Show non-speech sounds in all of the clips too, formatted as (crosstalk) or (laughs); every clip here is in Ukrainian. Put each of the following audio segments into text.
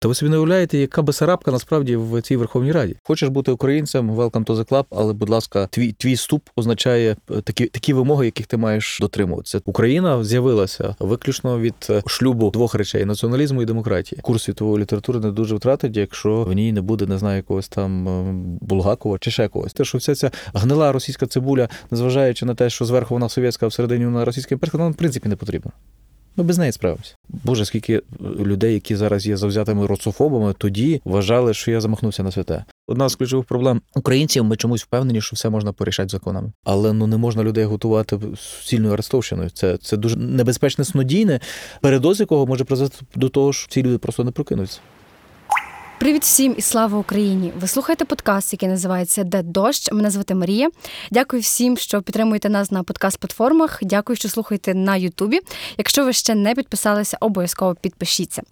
Та ви собі не уявляєте, яка Бесарабка насправді в цій Верховній Раді. Хочеш бути українцем, welcome to the club, але, будь ласка, твій твій вступ означає е, такі такі вимоги, яких ти маєш дотримуватися. Україна з'явилася виключно від е, шлюбу двох речей націоналізму і демократії. Курс світової літератури не дуже втратить, якщо в ній не буде, не знаю, якогось там е, Булгакова чи ще когось. Те, що вся ця гнила російська цибуля, незважаючи на те, що зверху вона совєтська, всередині вона російська імперська, вона в принципі не потрібна. Ми без неї справимося. Боже, скільки людей, які зараз є завзятими руцофобами, тоді вважали, що я замахнувся на святе. Одна з ключових проблем українців. Ми чомусь впевнені, що все можна порішати законами, але ну не можна людей готувати суцільною арестовщиною. Це це дуже небезпечне снодійне, передоз якого може призвести до того, що ці люди просто не прокинуться. Привіт всім і слава Україні! Ви слухаєте подкаст, який називається Де дощ. Мене звати Марія. Дякую всім, що підтримуєте нас на подкаст-платформах. Дякую, що слухаєте на Ютубі. Якщо ви ще не підписалися, обов'язково підпишіться.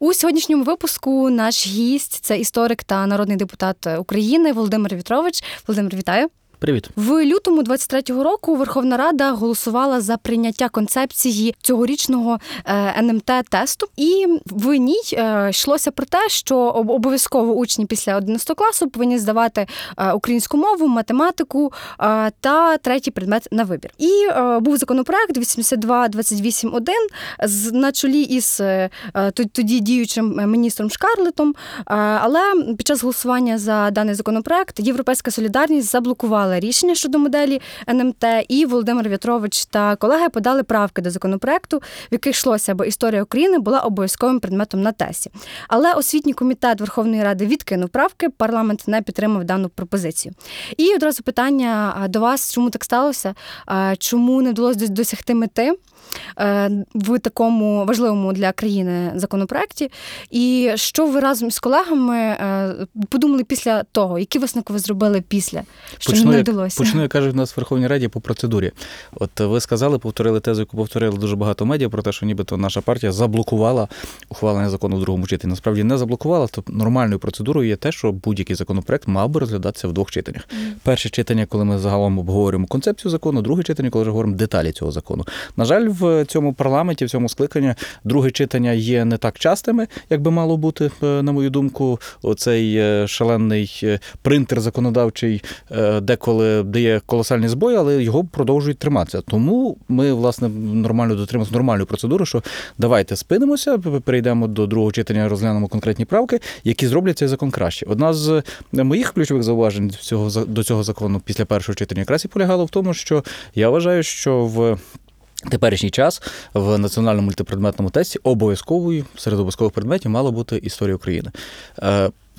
У сьогоднішньому випуску наш гість це історик та народний депутат України Володимир Вітрович. Володимир, вітаю! Привіт в лютому 23-го року Верховна Рада голосувала за прийняття концепції цьогорічного е, НМТ тесту, і в ній е, йшлося про те, що обов'язково учні після 11 класу повинні здавати е, українську мову, математику та третій предмет на вибір. І був законопроект 82.28.1 на чолі із тоді діючим міністром Шкарлетом. Але під час голосування за даний законопроект Європейська солідарність заблокувала прийняла рішення щодо моделі НМТ, і Володимир В'ятрович та колеги подали правки до законопроекту, в яких йшлося, аби історія України була обов'язковим предметом на тесі. Але освітній комітет Верховної Ради відкинув правки, парламент не підтримав дану пропозицію. І одразу питання до вас, чому так сталося? Чому не вдалося досягти мети? Е, в такому важливому для країни законопроекті. І що ви разом з колегами е, подумали після того, які висновки ви зробили після? Що почну, не вдалося? Почну, я кажуть, в нас в Верховній Раді по процедурі. От ви сказали, повторили тезу, яку повторили дуже багато медіа про те, що нібито наша партія заблокувала ухвалення закону в другому читанні. Насправді не заблокувала, то нормальною процедурою є те, що будь-який законопроект мав би розглядатися в двох читаннях. Mm. Перше читання, коли ми загалом обговорюємо концепцію закону, друге читання, коли вже говоримо деталі цього закону. На жаль, в цьому парламенті, в цьому скликанні, друге читання є не так частими, як би мало бути, е, на мою думку. Оцей е, шалений е, принтер законодавчий деколи дає колосальні збої, але його продовжують триматися. Тому ми, власне, нормально дотримуємося нормальної процедури, що давайте спинимося, перейдемо до другого читання, розглянемо конкретні правки, які зроблять цей закон краще. Одна з моїх ключових зауважень цього до цього закону після першого читання якраз і полягало в тому, що я вважаю, що в Теперішній час в національному мультипредметному тесті обов'язковою серед обов'язкових предметів мала бути історія України.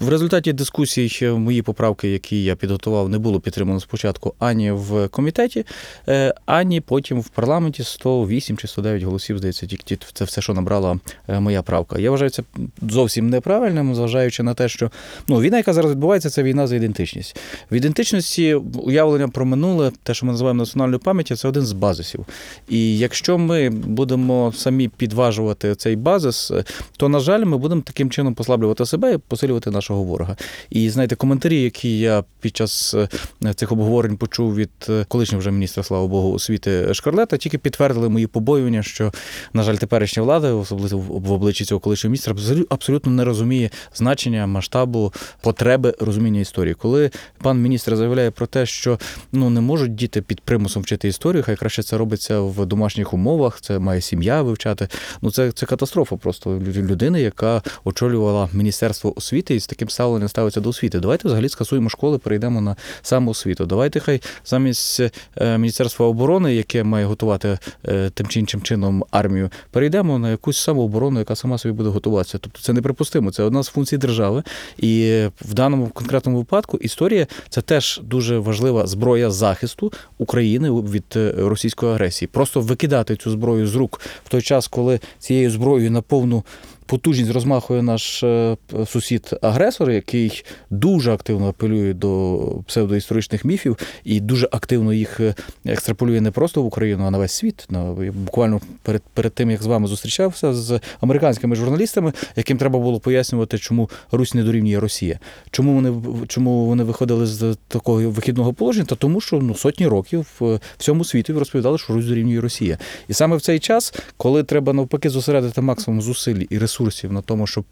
Е, в результаті дискусій мої поправки, які я підготував, не було підтримано спочатку ані в комітеті, е, ані потім в парламенті 108 чи 109 голосів. Здається, тільки це все, що набрала е, моя правка. Я вважаю це зовсім неправильним, зважаючи на те, що ну війна, яка зараз відбувається, це війна за ідентичність. В ідентичності уявлення про минуле, те, що ми називаємо національною пам'яттю, це один з базисів. І якщо ми будемо самі підважувати цей базис, то на жаль, ми будемо таким чином послаблювати себе і посилювати наш нашого ворога. І знаєте, коментарі, які я під час е, цих обговорень почув від е, колишнього вже міністра, слава Богу, освіти Шкарлета, тільки підтвердили мої побоювання, що, на жаль, теперішня влада, особливо в обличчі цього колишнього міністра, абсолютно не розуміє значення масштабу потреби розуміння історії. Коли пан міністр заявляє про те, що ну не можуть діти під примусом вчити історію, хай краще це робиться в домашніх умовах, це має сім'я вивчати. Ну це це катастрофа просто людини, яка очолювала міністерство освіти і з таким ставленням ставиться до освіти. Давайте взагалі скасуємо школи, перейдемо на самоосвіту. Давайте хай замість е, Міністерства оборони, яке має готувати е, тим чи іншим чином армію, перейдемо на якусь самооборону, яка сама собі буде готуватися. Тобто це неприпустимо. Це одна з функцій держави. І в даному конкретному випадку історія це теж дуже важлива зброя захисту України від е, російської агресії. Просто викидати цю зброю з рук в той час, коли цією зброєю на повну потужність розмахує наш е, сусід-агресор, який дуже активно апелює до псевдоісторичних міфів і дуже активно їх е, екстраполює не просто в Україну, а на весь світ. Буквально перед перед тим, як з вами зустрічався з американськими журналістами, яким треба було пояснювати, чому Русь не дорівнює Росія. Чому вони чому вони виходили з такого вихідного положення? Та тому, що ну сотні років всьому світі розповідали, що Русь дорівнює Росія. І саме в цей час, коли треба навпаки зосередити максимум зусиль і ресурсів, ресурсів на тому, щоб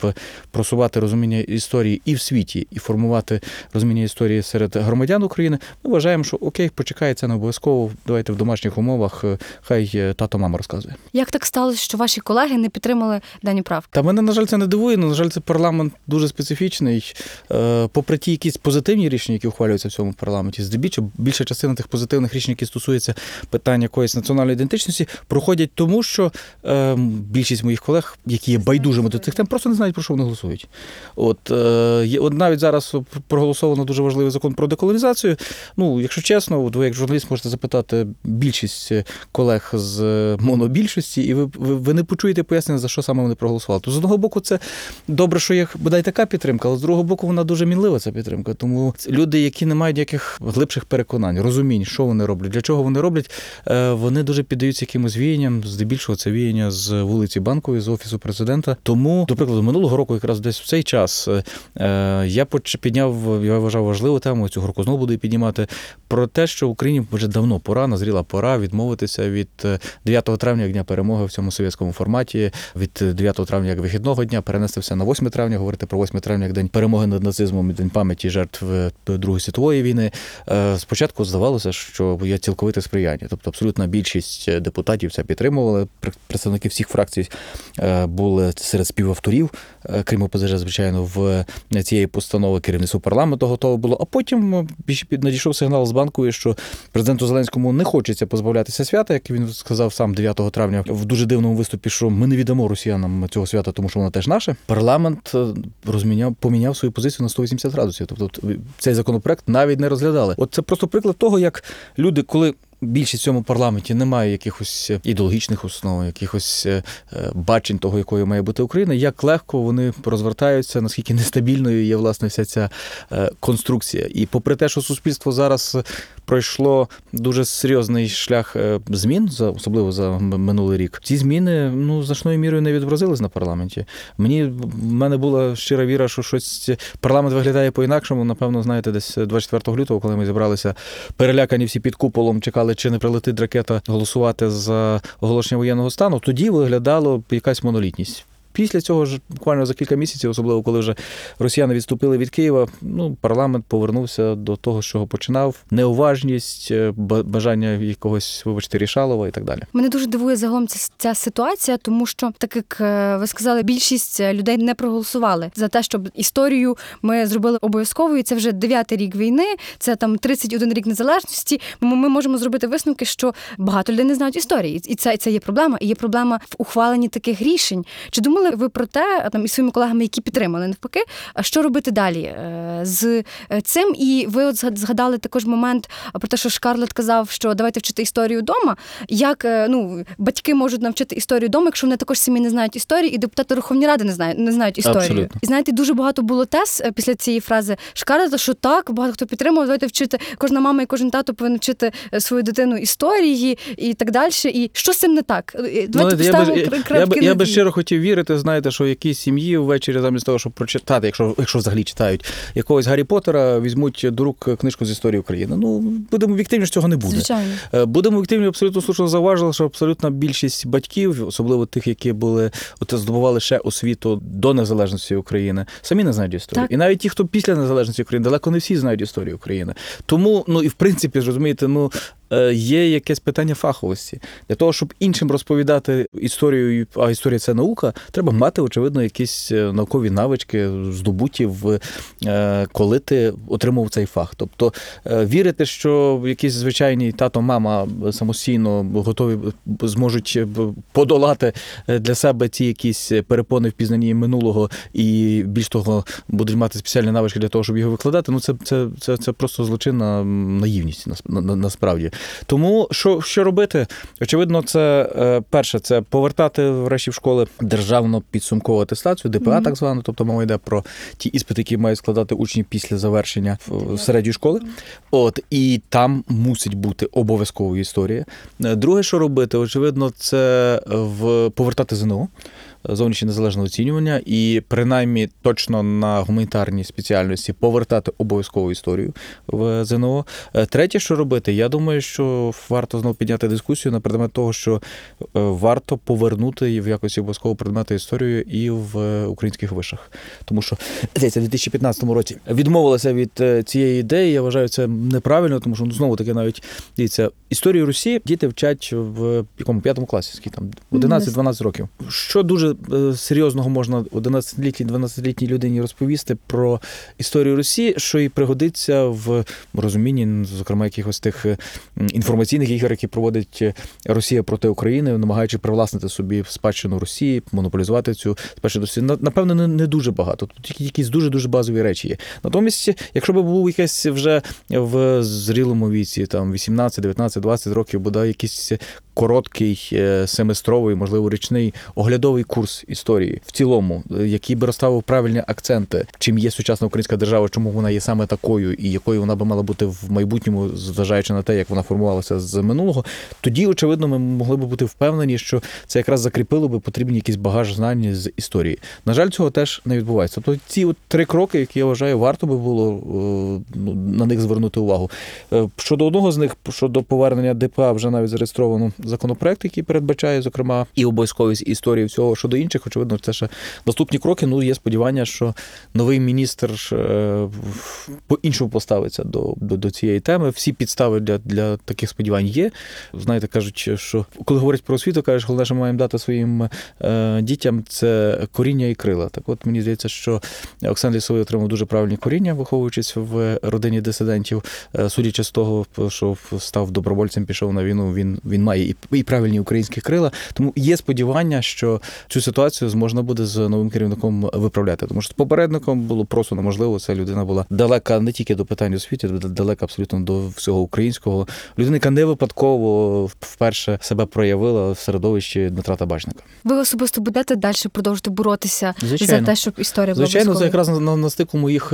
просувати розуміння історії і в світі, і формувати розуміння історії серед громадян України, ми вважаємо, що окей, почекає це не обов'язково. Давайте в домашніх умовах. е, Хай е, тато мама розказує. Як так сталося, що ваші колеги не підтримали дані правки? Та мене, на жаль, це не дивує. На жаль, це парламент дуже специфічний. Е, Попри ті якісь позитивні рішення, які ухвалюються в цьому парламенті, здебільшого більша частина тих позитивних рішень, які стосуються питань якоїсь національної ідентичності, проходять тому, що е, більшість моїх колег, які є байдужими цих тем, просто не знають про що вони голосують. От, е, от навіть зараз проголосовано дуже важливий закон про деколонізацію. Ну, якщо чесно, ви як журналіст можете запитати більшість е, колег з е, монобільшості, і ви, ви, не почуєте пояснення, за що саме вони проголосували. То з одного боку, це добре, що є бодай така підтримка, але з другого боку, вона дуже мінлива, ця підтримка. Тому люди, які не мають ніяких глибших переконань, розумінь, що вони роблять, для чого вони роблять, е, вони дуже піддаються якимось віянням. Здебільшого це віяння з вулиці Банкової, з офісу президента. Тому, до прикладу, минулого року, якраз десь в цей час, е, е, я підняв, я вважав важливу тему. Цього року знову буду піднімати про те, що в Україні вже давно пора, назріла пора відмовитися від е, 9 травня як дня перемоги в цьому совєтському форматі, від е, 9 травня як вихідного дня, перенести все на 8 травня, говорити про 8 травня як день перемоги над нацизмом і день пам'яті жертв е, Другої світової війни. Е, Спочатку здавалося, що є цілковите сприяння, тобто абсолютна більшість е, депутатів це підтримували. Пр- Представники всіх фракцій е, були серед співавторів, е, крім ОПЗЖ, звичайно, в е, цієї постанови керівництво парламенту готове було. А потім е, надійшов сигнал з банку, що президенту Зеленському не хочеться позбавлятися свята, як він сказав сам 9 травня в дуже дивному виступі, що ми не віддамо росіянам цього свята, тому що воно теж наше. Парламент розміняв поміняв свою позицію на 180 градусів. Тобто цей законопроект навіть не розглядали. От це просто приклад того, як люди, коли. Більшість в цьому парламенті немає якихось е, ідеологічних основ, якихось е, е, бачень того, якою має бути Україна. Як легко вони розвертаються, наскільки нестабільною є власне вся ця конструкція. І попри те, що суспільство зараз пройшло дуже серйозний шлях змін, особливо за минулий рік, ці зміни ну значною мірою не відобразились на парламенті. Мені в мене була щира віра, що щось парламент виглядає по-інакшому. Напевно, знаєте, десь 24 лютого, коли ми зібралися перелякані всі під куполом, чекали, чи не прилетить ракета голосувати за оголошення воєнного стану. Тоді виглядало якась монолітність. Після цього ж буквально за кілька місяців, особливо коли вже росіяни відступили від Києва, ну парламент повернувся до того, з чого починав. Неуважність, е, бажання якогось, вибачте, рішалова і так далі. Мене дуже дивує загалом ця, ця ситуація, тому що, так як е, ви сказали, більшість е, людей не проголосували за те, щоб історію ми зробили обов'язковою. Це вже дев'ятий рік війни, це там 31 рік незалежності. Ми, можемо зробити висновки, що багато людей не знають історії, і це, це є проблема. І є проблема в ухваленні таких рішень. Чи думали ви про те, там із своїми колегами, які підтримали навпаки, а що робити далі е, з е, цим? І ви от згад- згадали також момент про те, що Шкарлет казав, що давайте вчити історію вдома. Як е, ну батьки можуть навчити історію вдома, якщо вони також самі не знають історії, і депутати Верховної Ради не знають, не знають історію. Абсолютно. І знаєте, дуже багато було тез після цієї фрази Шкарлета, що так, багато хто підтримував, давайте вчити. Кожна мама і кожен тато повинен вчити свою дитину історії і так далі. І що з цим не так? Давайте Ну, я, би, я, я, я би щиро хотів вірити, знаєте, що якісь сім'ї ввечері замість того, щоб прочитати, якщо, якщо взагалі читають якогось Гаррі Поттера, візьмуть до рук книжку з історії України. Ну, будемо об'єктивні, що цього не буде. Звичайно. Е, Будемо об'єктивні, абсолютно слушно зауважили, що абсолютна більшість батьків, особливо тих, які були от здобували ще освіту до незалежності України, самі не знають історію. Так. І навіть ті, хто після незалежності України, далеко не всі знають історію України. Тому, ну і в принципі, зрозумієте, ну. Е, Є якесь питання фаховості для того, щоб іншим розповідати історію, а історія це наука, треба мати очевидно якісь е, наукові навички, здобуті в е, коли ти отримав цей фах. Тобто вірити, що якісь звичайні тато, мама самостійно готові зможуть подолати для себе ті якісь перепони в пізнанні минулого, і більш того, будуть мати спеціальні навички для того, щоб його викладати. Ну це, це, це, це просто злочинна наївність нас- на, на, насправді. Тому що, що робити? Очевидно, це е, перше, це повертати врешті в школи державну підсумкову атестацію, ДПА, Мгм. так звану. Тобто мова йде про ті іспити, які мають складати учні після завершення в- середньої школи. От і там мусить бути обов'язковою історія. Е, Друге, що робити, очевидно, це в повертати ЗНО. Зовнішнє незалежне оцінювання, і принаймні точно на гуманітарній спеціальності повертати обов'язкову історію в ЗНО. Е, Третє, що робити, я думаю, що варто знову підняти дискусію на предмет того, що е, варто повернути в якості обов'язкового предмету історію і в е, українських вишах. Тому що здається, в 2015 році відмовилася від цієї ідеї. Я вважаю це неправильно, тому що ну знову таки навіть дивіться, історію Русі діти вчать в якому п'ятому класі, скільки там 11-12 років. Що дуже е, серйозного можна 11-літній, 12-літній людині розповісти про історію Русі, що і пригодиться в розумінні, зокрема, якихось тих е, інформаційних ігор, які проводить е, Росія проти України, намагаючи привласнити собі спадщину Росії, монополізувати цю спадщину Росії. На- Напевно, не, дуже багато. Тут якісь дуже дуже базові речі є. Натомість, якщо б був якийсь вже в зрілому віці, там 18, 19, 20 років, бодай якийсь короткий семестровий, можливо, річний оглядовий курс історії в цілому, е, який би розставив правильні акценти, чим є сучасна українська держава, чому вона є саме такою, і якою вона би мала бути в майбутньому, зважаючи на те, як вона формувалася з минулого, тоді, очевидно, ми могли б бути впевнені, що це якраз закріпило би потрібні якісь багаж знань з історії. На жаль, цього теж не відбувається. Тобто ці от три кроки, які я вважаю, варто би було е, ну, на них звернути увагу. Е, Щодо одного з них, щодо повернення ДПА, вже навіть зареєстровано законопроект, який передбачає, зокрема, і обов'язковість історії всього. Щодо інших, очевидно, це ще наступні кроки. Ну, є сподівання, що новий міністр е, по-іншому поставиться до, до, до цієї теми. Всі підстави для, для таких сподівань є. Знаєте, кажуть, що коли говорять про освіту, кажуть, головне, що ми маємо дати своїм е, дітям це коріння і крила. Так от мені здається, що Оксан Лісовий отримав дуже правильні коріння, виховуючись в родині дисидентів. Е, Судячи з того, що став добровольцем, пішов на війну, він, він має і, і правильні українські крила. Тому є сподівання, що цю ситуацію можна буде з новим керівником виправляти. Тому що з попередником було просто неможливо. Ця людина була далека не тільки до питань освіти, далека абсолютно до всього українського. Людина, яка не випадково вперше себе проявила в середовищі Дмитра Табачника. Ви особисто будете далі продовжувати боротися Звичайно. за те, щоб історія була Звичайно, це якраз на, на стику моїх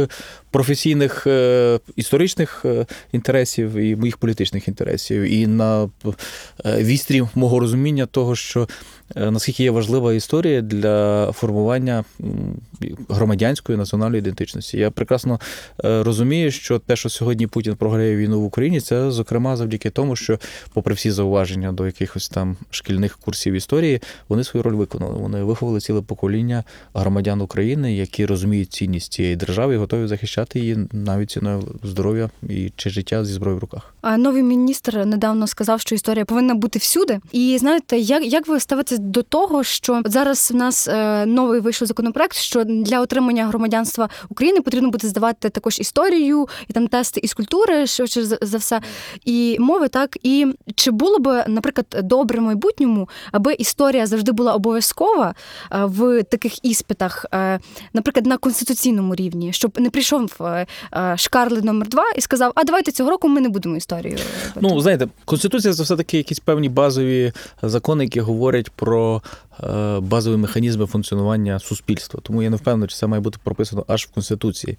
професійних е, історичних е, інтересів і моїх політичних інтересів, і на е, вістрі мого розуміння того, що наскільки є важлива історія для формування громадянської національної ідентичності. Я прекрасно е, розумію, що те, що сьогодні Путін програє війну в Україні, це зокрема завдяки тому, що, попри всі зауваження до якихось там шкільних курсів історії, вони свою роль виконали. Вони виховали ціле покоління громадян України, які розуміють цінність цієї держави і готові захищати її навіть ціною здоров'я і чи життя зі зброєю в руках. А Новий міністр недавно сказав, що історія повинна бути всюди. І знаєте, як, як ви ставитесь до того, що зараз в нас е, новий вийшов законопроект, що для отримання громадянства України потрібно буде здавати також історію і там тести із культури, швидше за все, і мови, так і чи було би, наприклад, добре в майбутньому, аби історія завжди була обов'язкова е, в таких іспитах, е, наприклад, на конституційному рівні, щоб не прийшов е, номер два і сказав: А давайте цього року ми не будемо історію. Ну, знаєте, конституція це все-таки якісь певні базові закони, які говорять про е, базові механізми функціонування суспільства. Тому я не впевнений, чи це має бути прописано аж в Конституції.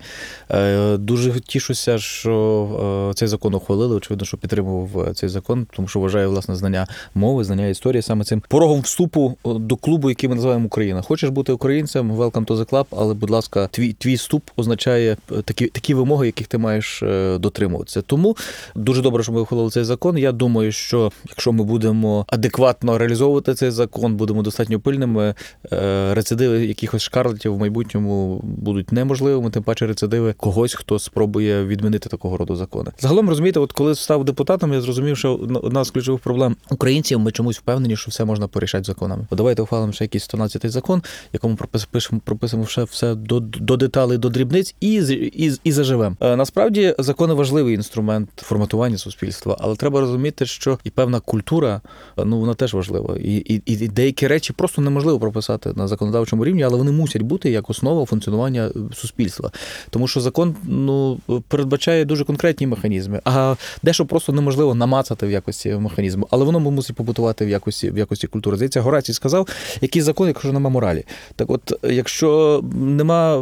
Е, Дуже тішуся, що е, цей закон ухвалили. Очевидно, що підтримував е, цей закон, тому що вважаю власне знання мови, знання історії саме цим порогом вступу е, до клубу, який ми називаємо Україна. Хочеш бути українцем, welcome to the club, але, будь ласка, твій твій вступ означає е, такі, такі вимоги, яких ти маєш е, дотримуватися. Тому дуже добре, що ми ухвалили цей закон. Я думаю, що якщо ми будемо адекватно реалізовувати цей закон, будемо достатньо пильними, е, рецидиви якихось шкарлетів в майбутньому будуть неможливими, тим паче рецидиви когось, хто спробує відмінити такого роду закони. Загалом розумієте, от коли став депутатом, я зрозумів, що одна з ключових проблем українців, ми чомусь впевнені, що все можна порішати законами. От давайте ухвалимо ще якийсь 112-й закон, якому пропис- пишемо- прописуємо ще все до, до деталей, до дрібниць і, і, і заживемо. Е, Насправді закони важливий інструмент форматування суспільства, але треба розуміти, що і певна культура, е, ну вона теж важлива. І, і, і деякі речі просто неможливо прописати на законодавчому рівні, але вони мусять бути як основа функціонування е, суспільства. Тому що закон ну передбачає дуже конкретні механізми, а дещо просто неможливо намацати в якості механізму, але воно мусить побутувати в якості в якості культури. Здається, Горацій сказав, який закон, якщо нема моралі. Так, от, якщо нема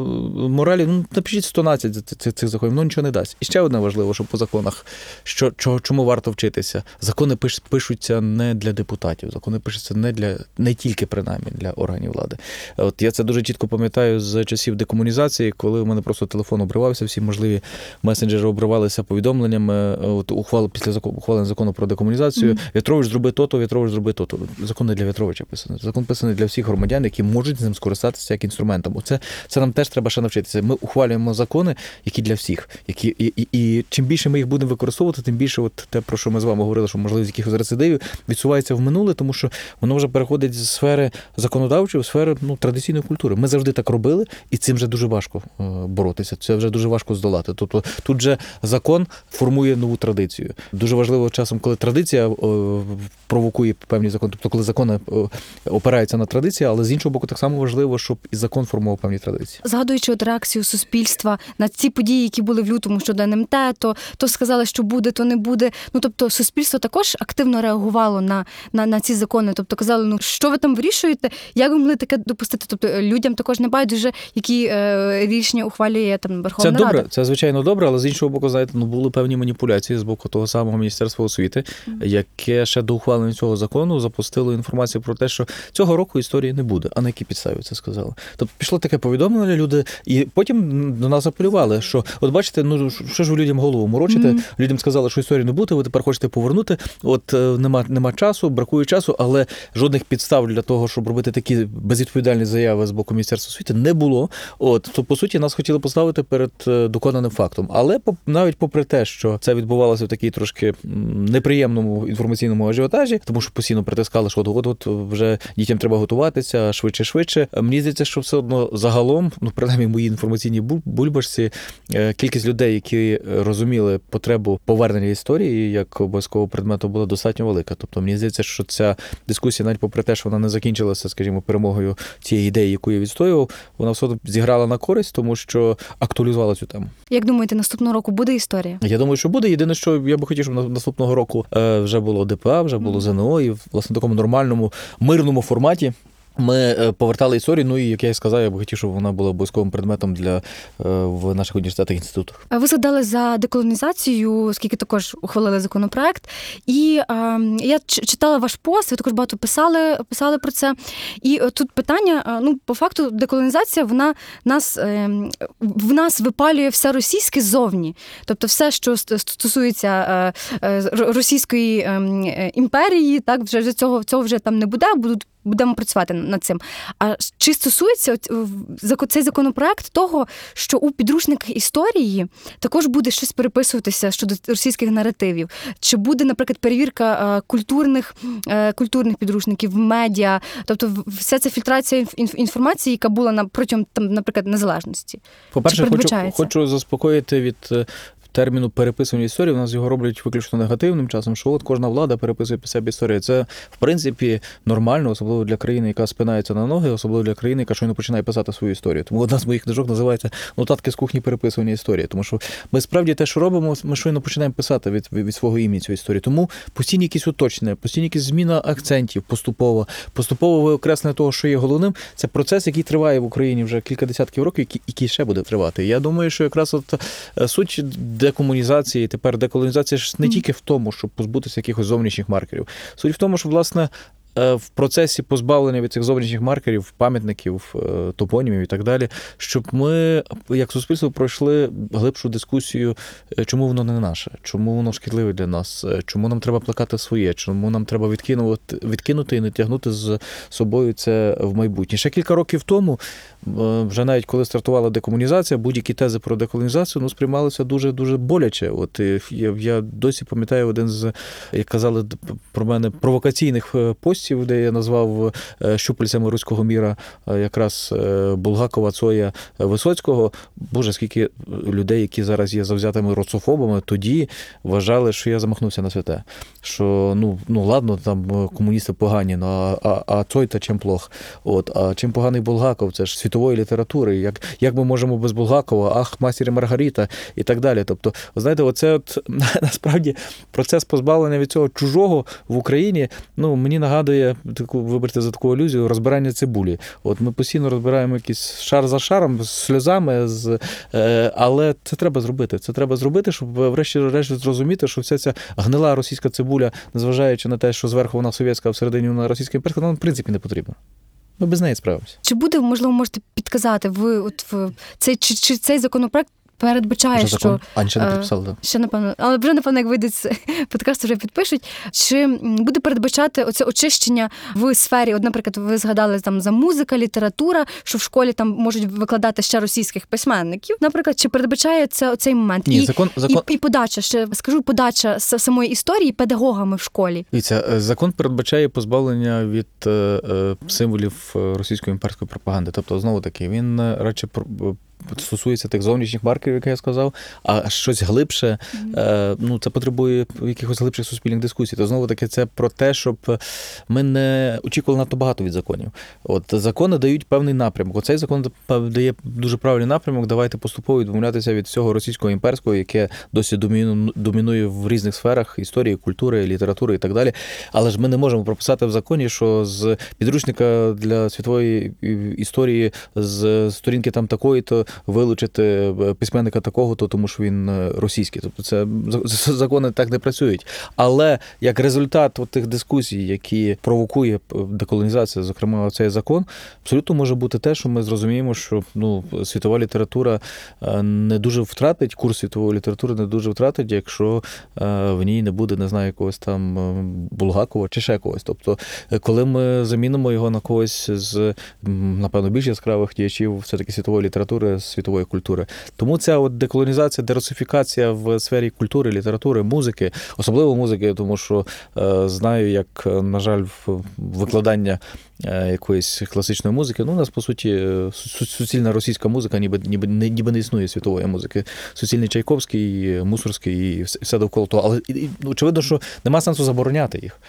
моралі, ну напишіть 112 ц- ц- цих законів, ну нічого не дасть. І ще одне важливо, що по законах, що, чого, чому варто вчитися. Закони пиш, пишуться не для депутатів, закони пишуться не для не тільки тільки принаймні для органів влади. От я це дуже чітко пам'ятаю з часів декомунізації, коли у мене просто телефон обривався, всі можливі месенджери обривалися повідомленнями. От ухвали після закону ухвалення закону про декомунізацію. Мгм. В'ятрович зроби то-то, В'ятрович зроби то-то. Закон не для В'ятровича писаний. Закон писаний для всіх громадян, які можуть з ним скористатися як інструментом. Оце це нам теж треба ще навчитися. Ми ухвалюємо закони, які для всіх, які і, і, і чим більше ми їх будемо використовувати, тим більше, от те, про що ми з вами говорили, що можливість якихось рецидивів відсувається в минуле, тому що воно вже переходить з сфери законодавчої в сферу ну, традиційної культури. Ми завжди так робили, і цим вже дуже важко е, боротися. Це вже дуже важко здолати. Тобто тут же закон формує нову традицію. Дуже важливо часом, коли традиція е, провокує певні закони, тобто коли закони е, опираються на традиції, але з іншого боку, так само важливо, щоб і закон формував певні традиції. Згадуючи от реакцію суспільства на ці події, які були в лютому щодо НМТ, то, то сказали, що буде, то не буде. Ну тобто, суспільство також активно реагувало на, на, на ці закони. Тобто казали, ну що ви там вирішуєте, як ви могли таке допустити? Тобто е, людям також не байдуже, які е, рішення ухвалює там Це Верховна добре, Рада. це звичайно добре, але з іншого боку, знаєте, ну були певні маніпуляції з боку того самого Міністерства освіти, яке ще до ухвалення цього закону запустило інформацію про те, що цього року історії не буде. А на якій підставі це сказали? Тобто пішло таке повідомлення, люди, і потім до нас апелювали, що от бачите, ну що ж ви людям голову морочите? Мгм. Людям сказали, що історії не буде, ви тепер хочете повернути. От е, нема, нема часу, бракує часу, але жодних підстав для того, щоб робити такі безвідповідальні заяви з боку Міністерства освіти, не було. От то по суті нас хотіли поставити перед е, доконаним фактом. Але навіть попри те, що це відбувалося в такій трошки неприємному інформаційному ажіотажі, тому що постійно притискали, що от от вже дітям треба готуватися швидше, швидше. Мені здається, що все одно загалом, ну принаймні в моїй інформаційній бульбашці, е, кількість людей, які розуміли потребу повернення історії як обов'язкового предмету, була достатньо велика. Тобто мені здається, що ця дискусія, навіть попри те, що вона не закінчилася, скажімо, перемогою цієї ідеї, яку я відстоював, вона все зіграла на користь, тому що актуалізувала цю тему. Як думаєте, наступного року буде історія? Я думаю, що буде. Єдине, що я би хотів, щоб наступного року е, вже було ДПА, вже було ЗНО, і власне в такому нормальному мирному форматі. Ми е, повертали історію. Ну і як я і сказав, я би хотів, щоб вона була обов'язковим предметом для е, в наших університетах і інститутах. Ви згадали за деколонізацію, оскільки також ухвалили законопроект. І е, я читала ваш пост, ви також багато писали, писали про це. І е, тут питання: ну, по факту, деколонізація вона нас е, в нас випалює все російське ззовні. Тобто, все, що стосується е, російської е, е, імперії, так вже цього, цього вже там не буде, будуть. Будемо працювати над цим. А чи стосується цей законопроект того, що у підручниках історії також буде щось переписуватися щодо російських наративів? Чи буде, наприклад, перевірка е, культурних, е, культурних підручників, медіа, тобто вся ця фільтрація інф- інф- інформації, яка була на протягом там, наприклад, незалежності? По-перше, хочу, хочу заспокоїти від е, терміну переписування історії. У нас його роблять виключно негативним часом, що от кожна влада переписує під себе історію. Це в принципі нормально, особливо для країни, яка спинається на ноги, особливо для країни, яка щойно починає писати свою історію. Тому одна з моїх книжок називається Нотатки з кухні переписування історії. Тому що ми справді те, що робимо, ми щойно починаємо писати від, від, свого імені цю історію. Тому постійні якісь уточнення, постійні якісь зміна акцентів поступово, поступово виокреслення того, що є головним. Це процес, який триває в Україні вже кілька десятків років, який, ще буде тривати. Я думаю, що якраз от е, суть декомунізації, тепер деколонізація ж не тільки в тому, щоб позбутися якихось зовнішніх маркерів. Суть в тому, що власне. Е, В процесі позбавлення від цих зовнішніх маркерів, пам'ятників, е, топонімів і так далі, щоб ми, як суспільство, пройшли глибшу дискусію, е, чому воно не наше, чому воно шкідливе для нас, чому нам треба плекати своє, чому нам треба відкинути, відкинути і не тягнути з собою це в майбутнє. Ще кілька років тому, вже навіть коли стартувала декомунізація, будь-які тези про деколонізацію ну, сприймалися дуже дуже боляче. От я, я досі пам'ятаю один з, як казали про мене, провокаційних е, постів, де я назвав е, щупальцями руського міра е, якраз е, Булгакова, Цоя Висоцького. Боже, скільки людей, які зараз є завзятими роцофобами, тоді вважали, що я замахнувся на святе. Що ну, ну ладно, там комуністи погані, ну, а, а, а Цой та чим плох. От, а чим поганий Булгаков? Це ж світової літератури. Як, як ми можемо без Булгакова, ах, мастер і Маргарита і так далі. Тобто, знаєте, оце от (laughs) насправді процес позбавлення від цього чужого в Україні. Ну мені нагадує. Нагадує таку, вибачте за таку алюзію, розбирання цибулі. От ми постійно розбираємо якийсь шар за шаром, з сльозами, з, е, але це треба зробити. Це треба зробити, щоб врешті-решт зрозуміти, що вся ця гнила російська цибуля, незважаючи на те, що зверху вона совєтська, а всередині вона російська імперська, нам в принципі не потрібна. Ми без неї справимося. Чи буде, можливо, можете підказати, ви от в цей чи, чи цей законопроект передбачає, Вже що. А ще не підписали. да. ще напевно, але вже напевно, як вийде з (laughs) подкасту, вже підпишуть. Чи буде передбачати оце очищення в сфері? От, наприклад, ви згадали там за музика, література, що в школі там можуть викладати ще російських письменників. Наприклад, чи передбачає це оцей момент? Ні, і, закон, закон, і, і подача ще скажу, подача самої історії педагогами в школі. Дивіться, е, закон передбачає позбавлення від е, е, символів е, російської імперської пропаганди. Тобто, знову таки, він е, радше стосується тих зовнішніх маркерів, як я сказав, а щось глибше, е, ну це потребує якихось глибших суспільних дискусій. То знову таки, це про те, щоб ми не очікували надто багато від законів. От закони дають певний напрямок. Оцей закон дає дуже правильний напрямок. Давайте поступово відмовлятися від всього російського імперського, яке досі доміну- домінує в різних сферах історії, культури, літератури і так далі. Але ж ми не можемо прописати в законі, що з підручника для світової історії з сторінки там такої, то вилучити е, письменника такого, то тому що він е, російський. Тобто це закони так не працюють. Але як результат от тих дискусій, які провокує е, деколонізація, зокрема цей закон, абсолютно може бути те, що ми зрозуміємо, що ну світова література не дуже втратить курс світової літератури, не дуже втратить, якщо в ній не буде, не знаю, якогось там Булгакова чи ще когось. Тобто, коли ми замінимо його на когось з напевно більш яскравих діячів все-таки світової літератури, світової культури. Тому ця от деколонізація, дерусифікація в сфері культури, літератури, музики, особливо музики, тому що е, знаю, як, е, на жаль, викладання е, якоїсь класичної музики. Ну, у нас по суті е, су- суцільна російська музика, ніби ніби не ніби не існує світової музики. Суцільний Чайковський, Мусорський і все- довкола того. Але і- і, ну, очевидно, що нема сенсу забороняти їх.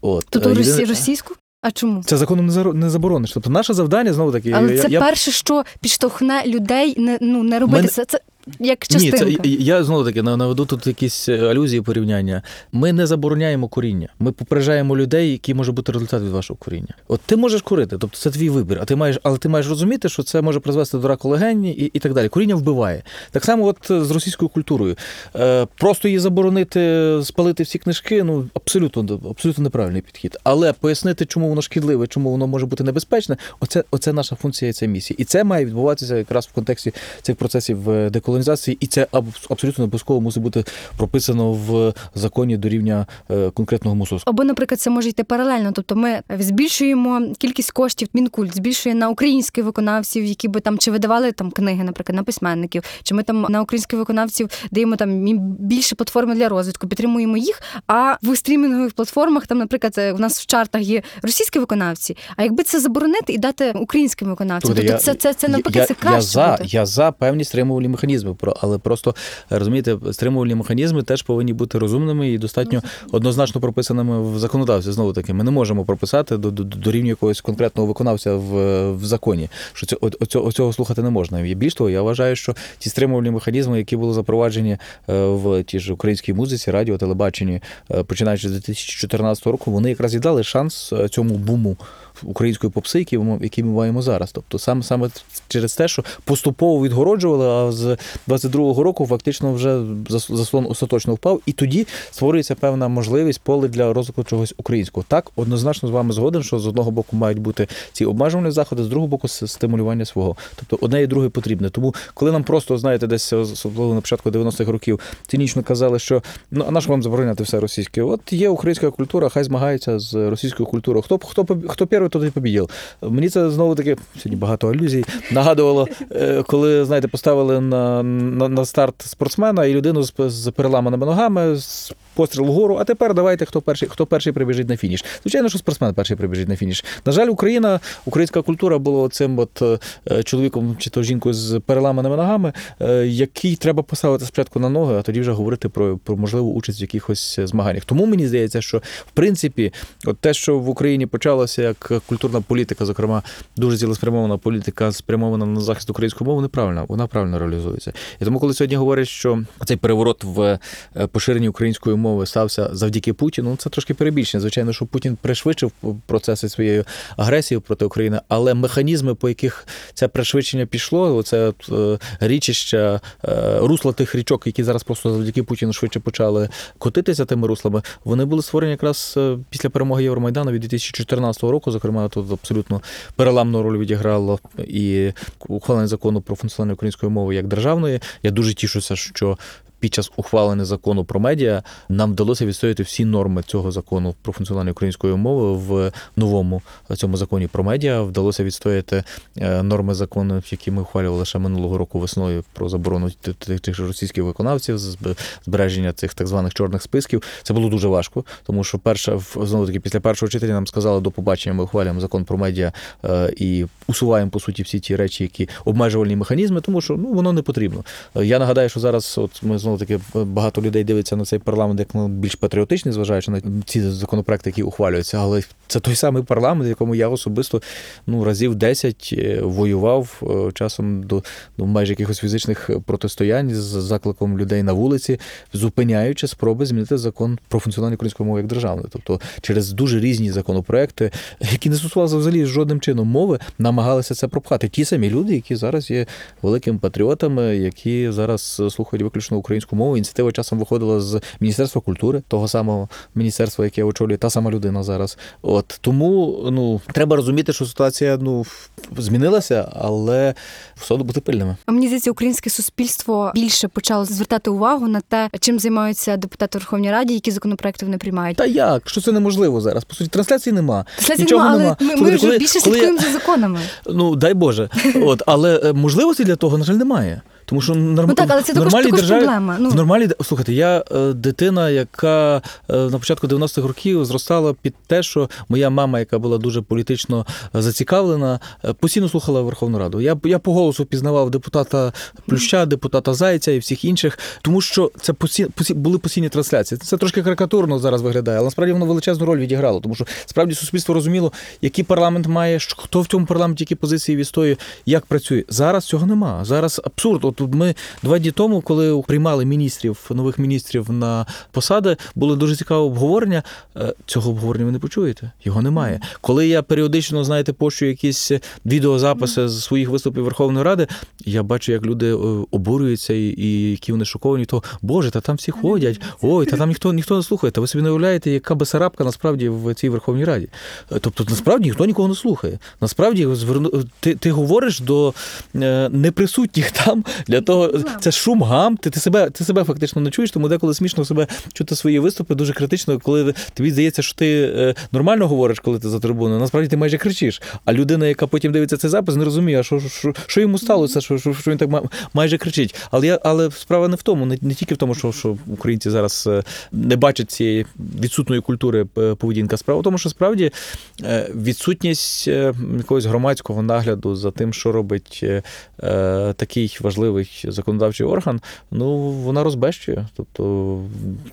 От Тобто єдине- російську? А чому? це законом не не заборониш. Тобто наше завдання знову таки. Але я, це я... перше, що підштовхне людей не ну не робити Мене- це. Це як Ні, це я знову таки наведу тут якісь е, алюзії, порівняння. Ми не забороняємо куріння. Ми попереджаємо людей, який може бути результат від вашого куріння. От ти можеш курити, тобто це твій вибір. А ти маєш, але ти маєш розуміти, що це може призвести до раку легені і, і так далі. Куріння вбиває. Так само, от е, з російською культурою. Е, просто її заборонити, спалити всі книжки. Ну абсолютно абсолютно неправильний підхід. Але пояснити, чому воно шкідливе, чому воно може бути небезпечне. Оце, оце наша функція, і ця місія. І це має відбуватися якраз в контексті цих процесів е, деколонізації, і це аб- абсолютно обов'язково мусить бути прописано в законі до рівня е, конкретного мусорського. Або, наприклад, це може йти паралельно. Тобто ми збільшуємо кількість коштів, Мінкульт збільшує на українських виконавців, які би там чи видавали там книги, наприклад, на письменників, чи ми там на українських виконавців даємо там більше платформи для розвитку, підтримуємо їх. А в стрімінгових платформах, там, наприклад, е, у нас в чартах є російські виконавці. А якби це заборонити і дати українським виконавцям, Слухайте, тобто це, це, це навпаки я, це краще я за, буде. я за певні стримувальні механізми, про- але просто розумієте, стримувальні механізми теж повинні бути розумними і достатньо однозначно прописаними в законодавстві. Знову таки, ми не можемо прописати до, до, до рівня якогось конкретного виконавця в, в законі. Що це оцього, оцього слухати не можна. І більш того, я вважаю, що ті стримувальні механізми, які були запроваджені е, в тій ж українській музиці, радіо, телебаченні, е, починаючи з 2014 року, вони якраз і дали шанс е, цьому буму української попси, який ми, який ми маємо зараз. Тобто саме саме через те, що поступово відгороджували, а з 22-го року фактично вже зас- заслон остаточно впав, і тоді створюється певна можливість поле для розвитку чогось українського. Так, однозначно з вами згоден, що з одного боку мають бути ці обмежувальні заходи, з другого боку стимулювання свого. Тобто одне і друге потрібне. Тому, коли нам просто знаєте, десь особливо на початку 90-х років цинічно казали, що ну а на що вам забороняти все російське? От є українська культура, хай змагається з російською культурою. Хто хто хто перший, той і побідів. Мені це знову таки сьогодні багато алюзій. Нагадувало, е, коли знаєте, поставили на, на, на старт спортсмена і людину з, з переламаними ногами. з Постріл вгору, а тепер давайте хто перший, хто перший прибіжить на фініш. Звичайно, що спортсмен перший прибіжить на фініш. На жаль, Україна, українська культура була цим от е, чоловіком чи то жінкою з переламаними ногами, е, який треба поставити спочатку на ноги, а тоді вже говорити про, про можливу участь в якихось змаганнях. Тому мені здається, що в принципі, от те, що в Україні почалося як культурна політика, зокрема, дуже цілеспрямована політика, спрямована на захист української мови, неправильна. Вона правильно реалізується. І тому, коли сьогодні говорять, що цей переворот в е, поширенні української мови стався завдяки Путіну, ну це трошки перебільшення. Звичайно, що Путін пришвидшив процеси своєї агресії проти України, але механізми, по яких це пришвидшення пішло, от, е, річища, е, русла тих річок, які зараз просто завдяки Путіну швидше почали котитися тими руслами, вони були створені якраз після перемоги Євромайдану від 2014 року. Зокрема, тут абсолютно переламну роль відіграло і ухвалення закону про функціонування української мови як державної. Я дуже тішуся, що. Під час ухвалення закону про медіа нам вдалося відстояти всі норми цього закону про функціонування української мови в новому цьому законі про медіа. Вдалося відстояти е, норми закону, які ми ухвалювали ще минулого року весною про заборону тих же російських виконавців, зб- збереження цих так званих чорних списків. Це було дуже важко, тому що перша знову таки після першого читання нам сказали до побачення. Ми ухвалюємо закон про медіа е, і усуваємо по суті всі ті речі, які обмежувальні механізми, тому що ну воно не потрібно. Е, Я нагадаю, що зараз, от ми знову таки багато людей дивиться на цей парламент як на більш патріотичний, зважаючи на ці законопроекти, які ухвалюються. Але це той самий парламент, в якому я особисто ну разів 10 е, воював е, часом до, до майже якихось фізичних протистоянь з закликом людей на вулиці, зупиняючи спроби змінити закон про функціонування української мови як державної. Тобто через дуже різні законопроекти, які не стосувалися взагалі жодним чином мови, намагалися це пропхати. Ті самі люди, які зараз є великими патріотами, які зараз слухають виключно українську мову. Ініціатива часом виходила з Міністерства культури, того самого міністерства, яке очолює та сама людина зараз. От тому ну треба розуміти, що ситуація ну змінилася, але все одно бути пильними. А Мені здається, українське суспільство більше почало звертати увагу на те, чим займаються депутати Верховної Раді, які законопроекти вони приймають. Та як? Що це неможливо зараз? По суті, трансляції нема. Трансляції Нічого нема, але нема. ми, ми вже коли- більше коли я- слідкуємо за законами. Ну дай Боже. (laughs) От, але е, можливості для того, на жаль, немає. Тому що норм... Ну так, але це в також, нормальній також державі, проблема. Ну, В нормальній слухайте, я е, дитина, яка е, на початку 90-х років зростала під те, що моя мама, яка була дуже політично е, зацікавлена, постійно слухала Верховну Раду. Я я по голосу пізнавав депутата Плюща, депутата Зайця і всіх інших, тому що це посі, були постійні трансляції. Це трошки карикатурно зараз виглядає, але насправді воно величезну роль відіграло, тому що справді суспільство розуміло, який парламент має, хто в цьому парламенті які позиції відстоює, як працює. Зараз цього нема. Зараз абсурд. От ми два дні тому, коли приймали міністрів, нових міністрів на посади, було дуже цікаве обговорення. Е, Цього обговорення ви не почуєте. Його немає. Коли я періодично, знаєте, пощу якісь відеозаписи з своїх виступів Верховної Ради, я бачу, як люди е, обурюються і, і які вони шоковані, то Боже, та там всі ходять. Ой, та там ніхто ніхто не слухає. Та ви собі не уявляєте, яка бесарабка насправді в цій Верховній Раді. Е, Тобто, насправді ніхто нікого не слухає. Насправді, ти, ти говориш до неприсутніх там для того, це шум гам. Ти, ти себе ти себе фактично не чуєш, тому деколи смішно себе чути свої виступи дуже критично, коли тобі здається, що ти е, нормально говориш, коли ти за трибуною. Насправді ти майже кричиш. А людина, яка потім дивиться цей запис, не розуміє, що, що, що йому сталося, що, що, що він так ма- майже кричить. Але я але справа не в тому, не, не тільки в тому, що, що українці зараз е, не бачать цієї відсутної культури е, поведінка. Справа в тому, що справді відсутність якогось громадського нагляду за тим, що робить такий важливий законодавчий орган, ну вона розбещує. Тобто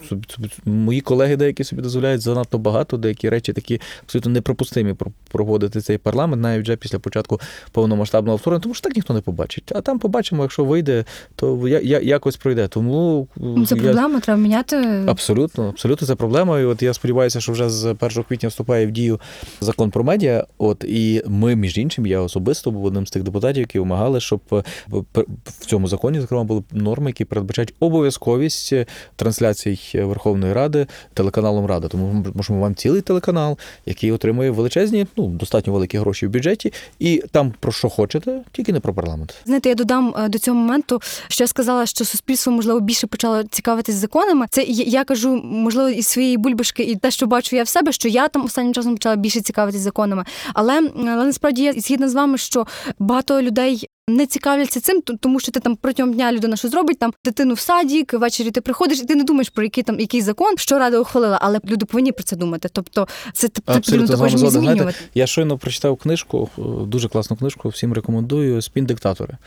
собі- собі- мої колеги деякі собі дозволяють занадто багато, деякі речі такі абсолютно неприпустимі проводити цей парламент, навіть вже після початку повномасштабного вторгнення, тому що так ніхто не побачить. А там побачимо, якщо вийде, то я, я, якось пройде. Тому ну, це я- проблема, треба міняти. Абсолютно, абсолютно це проблема. І от я сподіваюся, що вже з 1 квітня вступає в дію закон про медіа. От і ми, між іншим, я особисто був одним з тих депутатів, які вимагали, щоб е, в цьому законі, зокрема, були норми, які передбачають обов'язковість трансляцій Верховної Ради телеканалом Рада. Тому можемо вам цілий телеканал, який отримує величезні, ну достатньо великі гроші в бюджеті, і там про що хочете, тільки не про парламент. Знаєте, я додам е, до цього моменту, що я сказала, що суспільство можливо більше почало цікавитись законами. Це я кажу, можливо, із своєї бульбашки, і те, що бачу я в себе, що я там останнім часом почала більше цікавитись законами. Але, але насправді я згідна з вами, що багато людей не цікавляться цим, тому що ти там протягом дня людина що зробить, там дитину в садік, ввечері ти приходиш, і ти не думаєш про який там який закон, що рада ухвалила, але люди повинні про це думати. Тобто, це т- потрібно також згоден. Знаєте. Я щойно прочитав книжку, е, дуже класну книжку, всім рекомендую Спін-диктатори.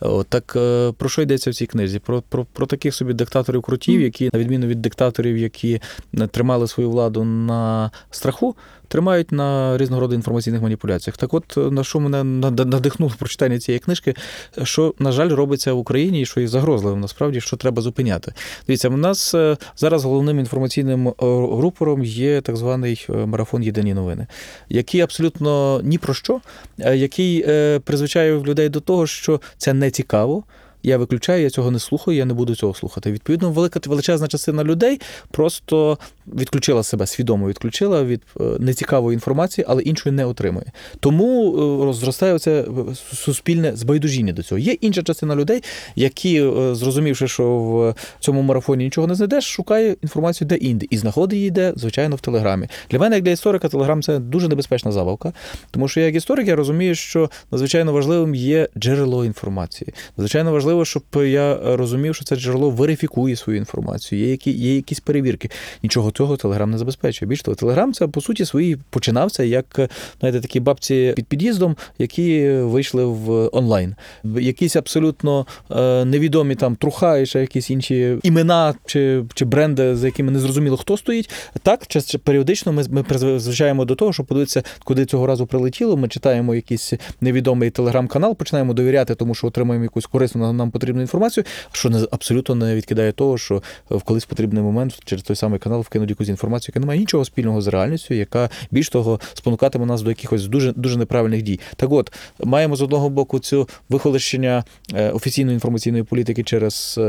От, так е, про що йдеться в цій книзі? Про, про, про таких собі диктаторів крутів, які, на відміну від диктаторів, які е, тримали свою владу на страху, тримають на різного роду інформаційних маніпуляціях. Так от, на що мене над- надихнуло прочитання цієї книжки, що, на жаль, робиться в Україні, і що є загрозливим, насправді, що треба зупиняти. Дивіться, в нас е, зараз головним інформаційним е, рупором є так званий е, марафон Єдині новини, який абсолютно ні про що, який е, призвичає людей до того, що це не цікаво. Я виключаю, я цього не слухаю, я не буду цього слухати. Відповідно, велика величезна частина людей просто відключила себе, свідомо відключила від е, нецікавої інформації, але іншої не отримує. Тому е, зростає це суспільне збайдужіння до цього. Є інша частина людей, які, е, зрозумівши, що в цьому марафоні нічого не знайдеш, шукає інформацію де інде і знаходить її де, звичайно, в Телеграмі. Для мене, як для історика, Телеграм це дуже небезпечна забавка, тому що я як історик я розумію, що надзвичайно важливим є джерело інформації. Надзвичайно важливо, щоб я розумів, що це джерело верифікує свою інформацію. Є які є якісь перевірки. Нічого цього Телеграм не забезпечує. Більш того, Телеграм це по суті свої починався як знаєте, такі бабці під під'їздом, які вийшли в онлайн. Якісь абсолютно е, невідомі там труха і ще якісь інші імена чи, чи бренди, за якими не зрозуміло, хто стоїть. Так, періодично ми, ми призвичаємо до того, що подивитися, куди цього разу прилетіло. Ми читаємо якийсь невідомий телеграм-канал, починаємо довіряти, тому що отримаємо якусь корисну нам потрібну інформацію, що не абсолютно не відкидає того, що в колись потрібний момент через той самий канал вкинуть якусь інформацію, яка не має нічого спільного з реальністю, яка більш того спонукатиме нас до якихось дуже дуже неправильних дій. Так от маємо з одного боку цю вихолощення е, офіційної інформаційної політики через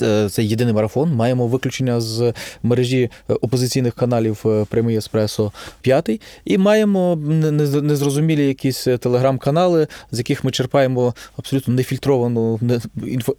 е, цей єдиний марафон. Маємо виключення з мережі е, опозиційних каналів Прямий Еспресо п'ятий, і маємо не- не- незрозумілі якісь телеграм-канали, з яких ми черпаємо абсолютно нефільтровану не-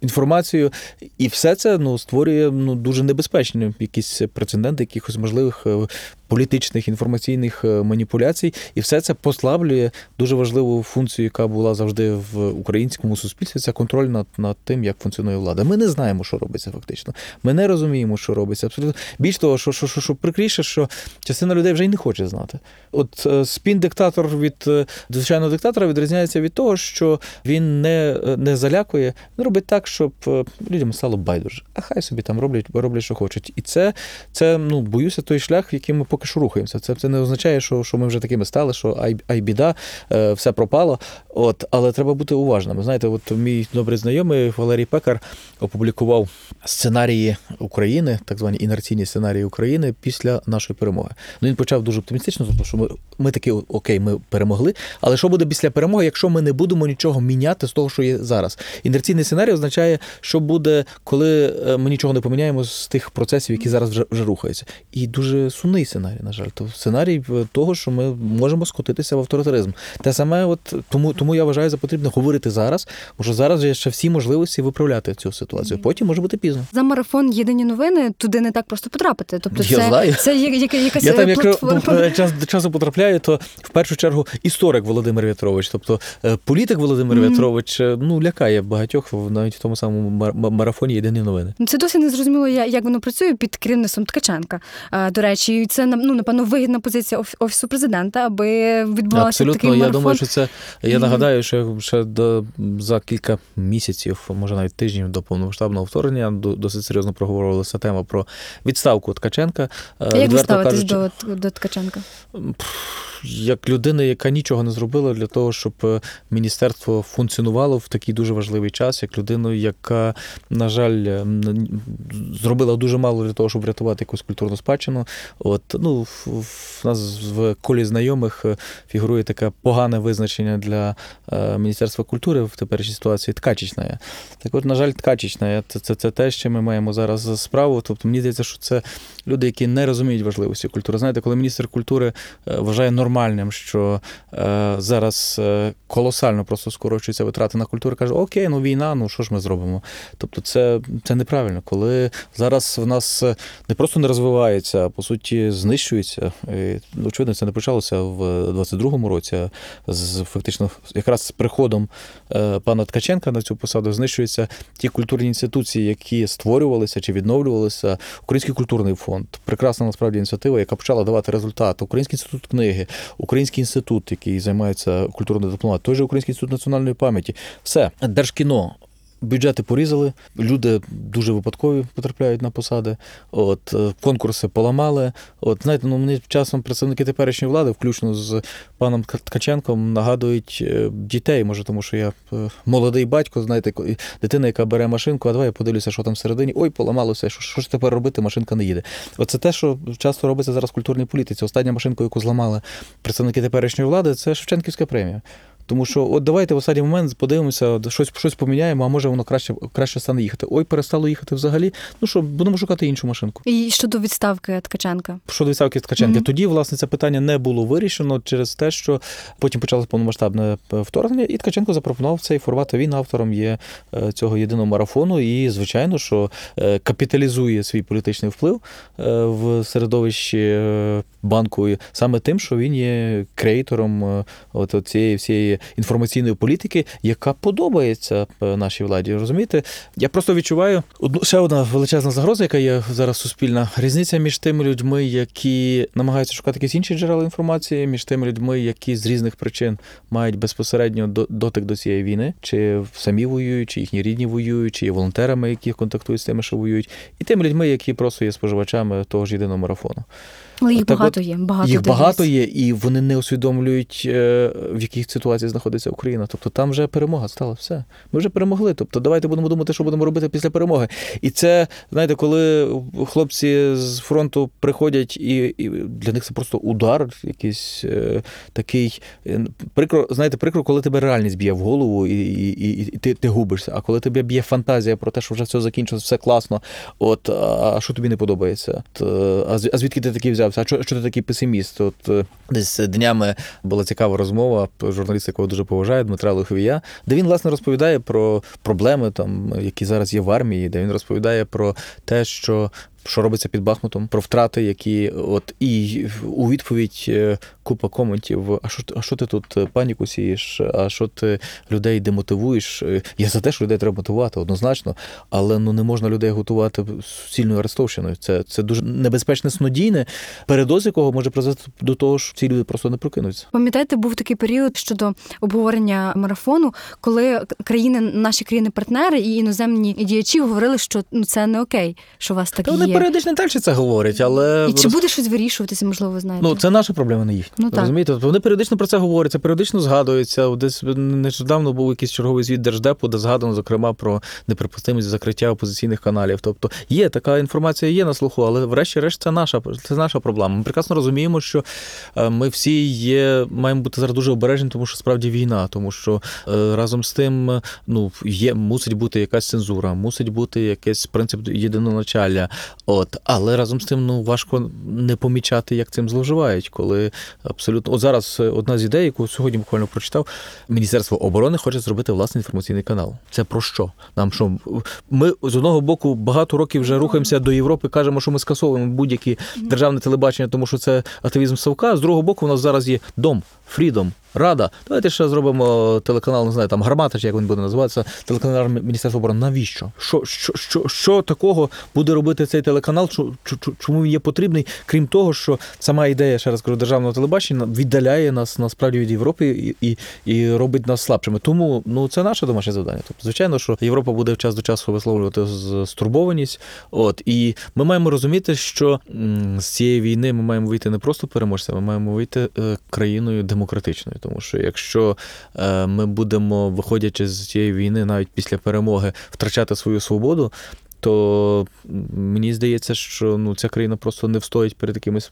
інформацію, і все це ну створює ну дуже небезпечні якісь прецеденти якихось можливих. е, Політичних інформаційних е, маніпуляцій, і все це послаблює дуже важливу функцію, яка була завжди в українському суспільстві. Це контроль над, над тим, як функціонує влада. Ми не знаємо, що робиться фактично. Ми не розуміємо, що робиться. Абсолютно більш того, що, що, що, що прикріше, що частина людей вже й не хоче знати. От е, спін-диктатор від звичайного диктатора відрізняється від того, що він не, не залякує, він робить так, щоб людям стало байдуже. А хай собі там роблять, роблять, що хочуть. І це, це ну, боюся, той шлях, в яким ми поки що рухаємося. Це, це не означає, що, що ми вже такими стали, що ай, ай біда, е, все пропало. От, але треба бути уважними. Знаєте, от мій добрий знайомий Валерій Пекар опублікував сценарії України, так звані інерційні сценарії України після нашої перемоги. Ну він почав дуже оптимістично, тому що ми, ми такі окей, ми перемогли. Але що буде після перемоги, якщо ми не будемо нічого міняти з того, що є зараз? Інерційний сценарій означає, що буде, коли е, ми нічого не поміняємо з тих процесів, які зараз вже, вже рухаються. І дуже сумний сценарій, на жаль. То сценарій е, того, що ми можемо скотитися в авторитаризм. Те саме, от тому, тому я вважаю за потрібне говорити зараз, бо що зараз є ще всі можливості виправляти цю ситуацію. Потім може бути пізно. За марафон єдині новини туди не так просто потрапити. Тобто, Я це, знаю. це є, яка- якась Я там, е, платформа. до- час до часу потрапляю, то в першу чергу історик Володимир В'ятрович, тобто е, політик Володимир Мгм. В'ятрович, е, ну лякає багатьох навіть в тому самому мар- марафоні Єдині новини. Ну, Це досі не зрозуміло, я- як воно працює під керівництвом Ткаченка. До речі, це ну, напевно вигідна позиція офісу президента, аби відбувалося Абсолютно, такий я марафон. думаю, що це я нагадаю, що ще до за кілька місяців, може навіть тижнів до повномасштабного вторгнення, досить серйозно проговорювалася тема про відставку Ткаченка. Е, як ви ставитесь кажучи, до, до Ткаченка? Як людина, яка нічого не зробила для того, щоб е, міністерство функціонувало в такий дуже важливий час, як людину, яка, на жаль, е, зробила дуже мало для того, щоб врятувати якусь культурну спадщину. От ну в, нас в колі знайомих е, фігурує таке погане визначення для Міністерства культури в теперішній ситуації ткачечна. Так от, на жаль, ткачечна. Це, це, це те, що ми маємо зараз за справу. Тобто мені здається, що це люди, які не розуміють важливості культури. Знаєте, коли міністр культури вважає нормальним нормальним, що е, зараз е, колосально просто скорочуються витрати на культуру, каже, окей, ну війна, ну що ж ми зробимо? Тобто, це, це неправильно, коли зараз в нас е, не просто не розвивається, а по суті знищується. І, очевидно, це не почалося в 22-му році, а з фактично якраз з приходом е, пана Ткаченка на цю посаду знищуються ті культурні інституції, які створювалися чи відновлювалися. Український культурний фонд, прекрасна насправді ініціатива, яка почала давати результат. Український інститут книги, Український інститут, який займається культурною дипломатією, той же Український інститут національної пам'яті. Все, держкіно. Бюджети порізали, люди дуже випадкові потрапляють на посади. От е, конкурси поламали. От знаєте, ну мені часом представники теперішньої влади, включно з паном Ткаченком, нагадують е, дітей. Може, тому що я е, молодий батько, знаєте, дитина, яка бере машинку, а давай я подивлюся, що там всередині. Ой, поламалося. Що, що ж тепер робити? Машинка не їде. Оце те, що часто робиться зараз в культурній політиці. Остання машинка, яку зламали представники теперішньої влади, це Шевченківська премія. Тому що от давайте в останній момент подивимося, щось, щось поміняємо, а може воно краще, краще стане їхати. Ой, перестало їхати взагалі. Ну що, будемо шукати іншу машинку. І щодо відставки Ткаченка. Щодо відставки Ткаченка, Мгм. тоді, власне, це питання не було вирішено через те, що потім почалося повномасштабне е, вторгнення, і Ткаченко запропонував цей формат. Він автором є е, цього єдиного марафону. І, звичайно, що е, капіталізує свій політичний вплив в середовищі банку саме тим, що він є креатором от цієї всієї інформаційної політики, яка подобається е, нашій владі. Розумієте? Я просто відчуваю одну ще одна величезна загроза, яка є зараз суспільна. Різниця між тими людьми, які намагаються шукати якісь інші джерела інформації, між тими людьми, які з різних причин мають безпосередньо дотик до цієї війни, чи самі воюють, чи їхні рідні воюють, чи є волонтерами, які контактують з тими, що воюють, і тими людьми, які просто є споживачами того ж єдиного марафону. Але їх Так багато от, є. Багато Їх багато є, і вони не усвідомлюють, е, в яких ситуаціях знаходиться Україна. Тобто там вже перемога стала. Все. Ми вже перемогли. Тобто, давайте будемо думати, що будемо робити після перемоги. І це, знаєте, коли хлопці з фронту приходять, і, і для них це просто удар, якийсь е, такий е, прикро, знаєте, прикро, коли тебе реальність б'є в голову, і, і, і, і ти, ти губишся. А коли тебе б'є фантазія про те, що вже все закінчилось, все класно. От а що тобі не подобається? От, е, а звідки ти такий взявся? А що, що ти такий песиміст? От е, десь днями була цікава розмова журналіста, якого дуже поважаю, Дмитра Луховія, де він власне розповідає про проблеми, там які зараз є в армії, де він розповідає про те, що. Що робиться під Бахмутом, про втрати, які от і у відповідь е, купа коментів. А що а що ти тут е, паніку сієш? А що ти людей демотивуєш? Е, Я за те, що людей треба мотивувати однозначно, але ну не можна людей готувати суцільною арестовщиною. Це, це дуже небезпечне снодійне, передоз якого може призвести до того, що ці люди просто не прокинуться. Пам'ятаєте, був такий період щодо обговорення марафону, коли країни, наші країни-партнери і іноземні діячі говорили, що ну це не окей, що у вас так Та вони є. періодично так це говорять, але І чи буде щось вирішуватися, можливо, ви знаєте? Ну, це наша проблема, не їхня. Ну, так. Розумієте? Тобто вони періодично про це говорять, це періодично згадується. Десь нещодавно був якийсь черговий звіт Держдепу, де згадано, зокрема, про неприпустимість закриття опозиційних каналів. Тобто є така інформація, є на слуху, але врешті-решт це наша, це наша проблема. Ми прекрасно розуміємо, що е, ми всі є, маємо бути зараз дуже обережні, тому що справді війна, тому що е, разом з тим ну, є, мусить бути якась цензура, мусить бути якийсь принцип єдиноначалля. От, але разом з тим ну, важко не помічати, як цим зловживають, коли абсолютно. От зараз е, одна з ідей, яку сьогодні буквально прочитав, Міністерство оборони хоче зробити власний інформаційний канал. Це про що? Нам що? Ми з одного боку багато років вже рухаємося до Європи, кажемо, що ми скасовуємо будь-які державне телебачення, тому що це атеїзм Савка. З другого боку, у нас зараз є дом, Фрідом. Рада, давайте ще зробимо телеканал, не знаю, там гармата, чи як він буде називатися, телеканал Міністерства оборони. Навіщо? Що, що, що, що такого буде робити цей телеканал? Чу- Чому він є потрібний? Крім того, що сама ідея, ще раз кажу, державного телебачення віддаляє нас насправді від Європи і, і, робить нас слабшими. Тому ну це наше домашнє завдання. Тобто, звичайно, що Європа буде час до часу висловлювати стурбованість. От і ми маємо розуміти, що з цієї війни ми маємо вийти не просто переможцями, ми маємо вийти е, країною демократичною. Тому що якщо е, ми будемо, виходячи з цієї війни, навіть після перемоги, втрачати свою свободу. То мені здається, що ну ця країна просто не встоїть перед якимись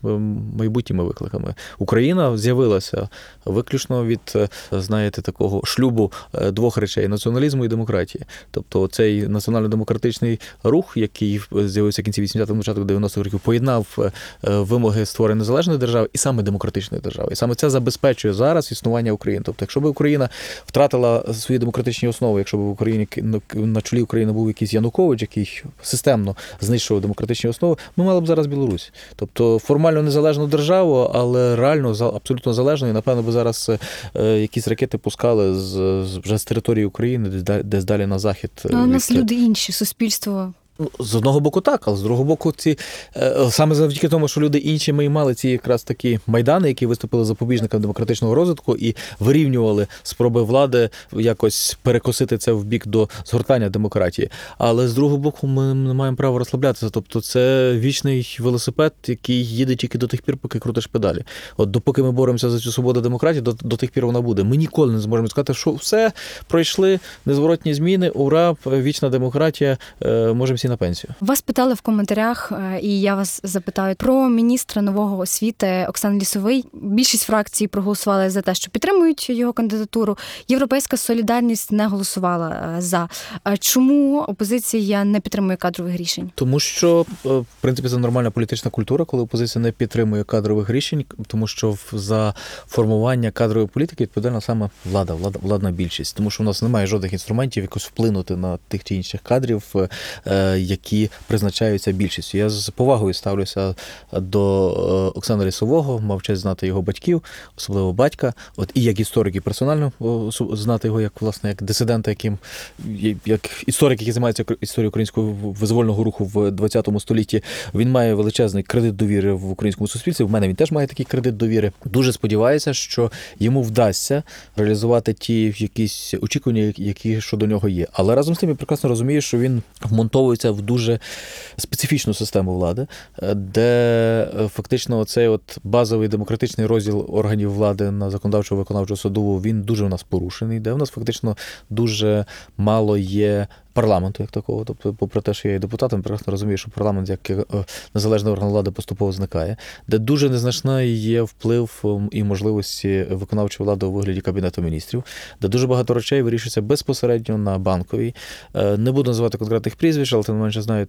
майбутніми викликами. Україна з'явилася виключно від е, знаєте такого шлюбу е, двох речей націоналізму і демократії. Тобто цей національно-демократичний рух, який з'явився в кінці 80-х, початку 90-х років, поєднав е, е, вимоги створення незалежної держави і саме демократичної держави. І саме це забезпечує зараз існування України. Тобто, якщо б Україна втратила свої демократичні основи, якщо б в Україні на чолі України був якийсь Янукович, який системно знищував демократичні основи, ми мали б зараз Білорусь. Тобто формально незалежну державу, але реально абсолютно залежну. І напевно би зараз е, якісь ракети пускали з, вже з території України, десь, да- десь далі на захід. е, Ну, у нас люди інші, суспільство. Ну, з одного боку, так, але з другого боку, ці е, саме завдяки тому, що люди інші ми мали ці якраз такі майдани, які виступили запобіжниками демократичного розвитку і вирівнювали спроби влади якось перекосити це в бік до згортання демократії. Але з другого боку, ми не маємо права розслаблятися. Тобто, це вічний велосипед, який їде тільки до тих пір, поки крутиш педалі. От допоки ми боремося за цю свободу демократії, до, до тих пір вона буде. Ми ніколи не зможемо сказати, що все пройшли незворотні зміни, ура, вічна демократія, е, можемо всі на пенсію. Вас питали в коментарях, е, і я вас запитаю про міністра нового освіти Оксани Лісовий. Більшість фракцій проголосували за те, що підтримують його кандидатуру. Європейська солідарність не голосувала е, за. Е, Чому опозиція не підтримує кадрових рішень? Тому що в принципі це нормальна політична культура, коли опозиція не підтримує кадрових рішень, тому що в- за формування кадрової політики відповідальна саме влада, влада владна більшість, тому що у нас немає жодних інструментів якось вплинути на тих чи інших кадрів, які призначаються більшістю. Я з повагою ставлюся до е, Оксана Лісового, мав честь знати його батьків, особливо батька. От і як історик, і персонально знати його як власне як дисидента, яким як історик, який займається історією українського визвольного руху в 20 столітті. Він має величезний кредит довіри в українському суспільстві. В мене він теж має такий кредит довіри. Дуже сподіваюся, що йому вдасться реалізувати ті якісь очікування, які щодо нього є. Але разом з тим я прекрасно розумію, що він вмонтовується в дуже специфічну систему влади, е, де е, фактично цей от базовий демократичний розділ органів влади на законодавчу виконавчу судову він дуже в нас порушений, де в нас фактично дуже мало є. Парламенту як такого, тобто, попри те, що я є депутатом, прекрасно розумію, що парламент як е, незалежний орган влади поступово зникає, де дуже незначний є вплив ем, і можливості виконавчої влади у вигляді кабінету міністрів, де дуже багато речей вирішується безпосередньо на банковій. Е, Не буду називати конкретних прізвищ, але тим не менше знаю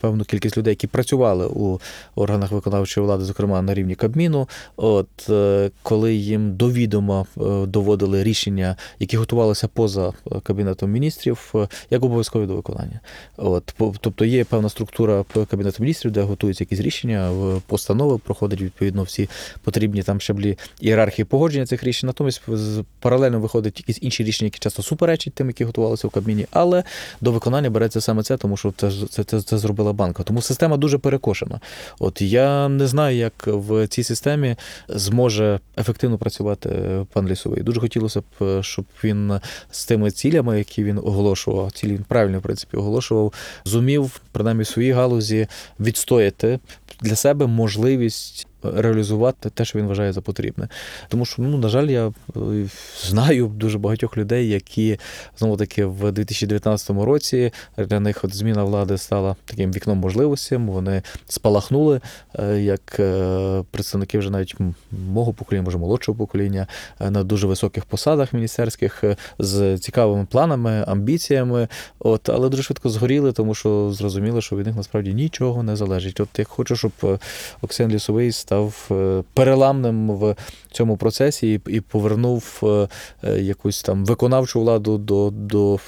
певну кількість людей, які працювали у органах виконавчої влади, зокрема на рівні Кабміну. От е, коли їм довідомо е, доводили рішення, які готувалися поза кабінетом міністрів, як обов'язкові до виконання. От тобто є певна структура кабінету міністрів, де готуються якісь рішення, постанови проходять відповідно всі потрібні там щаблі ієрархії погодження цих рішень. Натомість паралельно виходять якісь інші рішення, які часто суперечать тим, які готувалися в Кабміні, але до виконання береться саме це, тому що це це, це, це зробила банка. Тому система дуже перекошена. От я не знаю, як в цій системі зможе ефективно працювати е, пан Лісовий. Дуже хотілося б, е, щоб він з тими цілями, які він оголошував, цілі правильно в принципі оголошував, зумів принаймні в своїй галузі відстояти для себе можливість. Реалізувати те, що він вважає за потрібне, тому що ну на жаль, я е, знаю дуже багатьох людей, які знову таки в 2019 році для них зміна влади стала таким вікном можливостей. Вони спалахнули е, як е, представники вже навіть мого покоління, може молодшого покоління, на дуже високих посадах міністерських з цікавими планами, амбіціями. От, але дуже швидко згоріли, тому що зрозуміли, що від них насправді нічого не залежить. От я хочу, щоб Оксен Лісовий став е, переламним в цьому процесі і, і повернув е, е, якусь там виконавчу владу до, до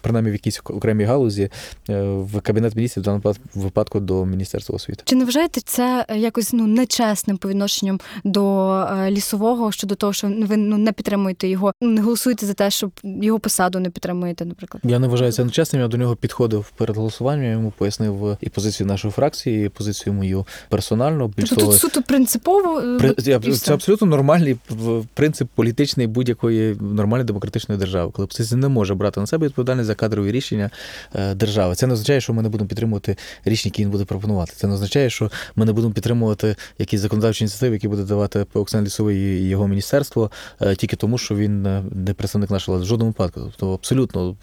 принаймні в якійсь окремій галузі е, в кабінет міністрів в даному випадку до міністерства освіти. Чи не вважаєте це якось ну нечесним по відношенням до е, лісового щодо того, що ви ну не підтримуєте його, ну, не голосуєте за те, щоб його посаду не підтримуєте, наприклад? Я не вважаю це нечесним. Я до нього підходив перед голосуванням. Я йому пояснив і позицію нашої фракції, і позицію мою персонально. Більш Тобто того, тут суто принципово е, При, я, і все. це абсолютно нормальний принцип політичний будь-якої нормальної демократичної держави, коли опозиція не може брати на себе відповідальність за кадрові рішення е, держави. Це не означає, що ми не будемо підтримувати рішення, які він буде пропонувати. Це не означає, що ми не будемо підтримувати якісь законодавчі ініціативи, які буде давати Оксан Лісовий і його міністерство, е, тільки тому, що він е, не представник нашої влади. В жодному випадку. Тобто, абсолютно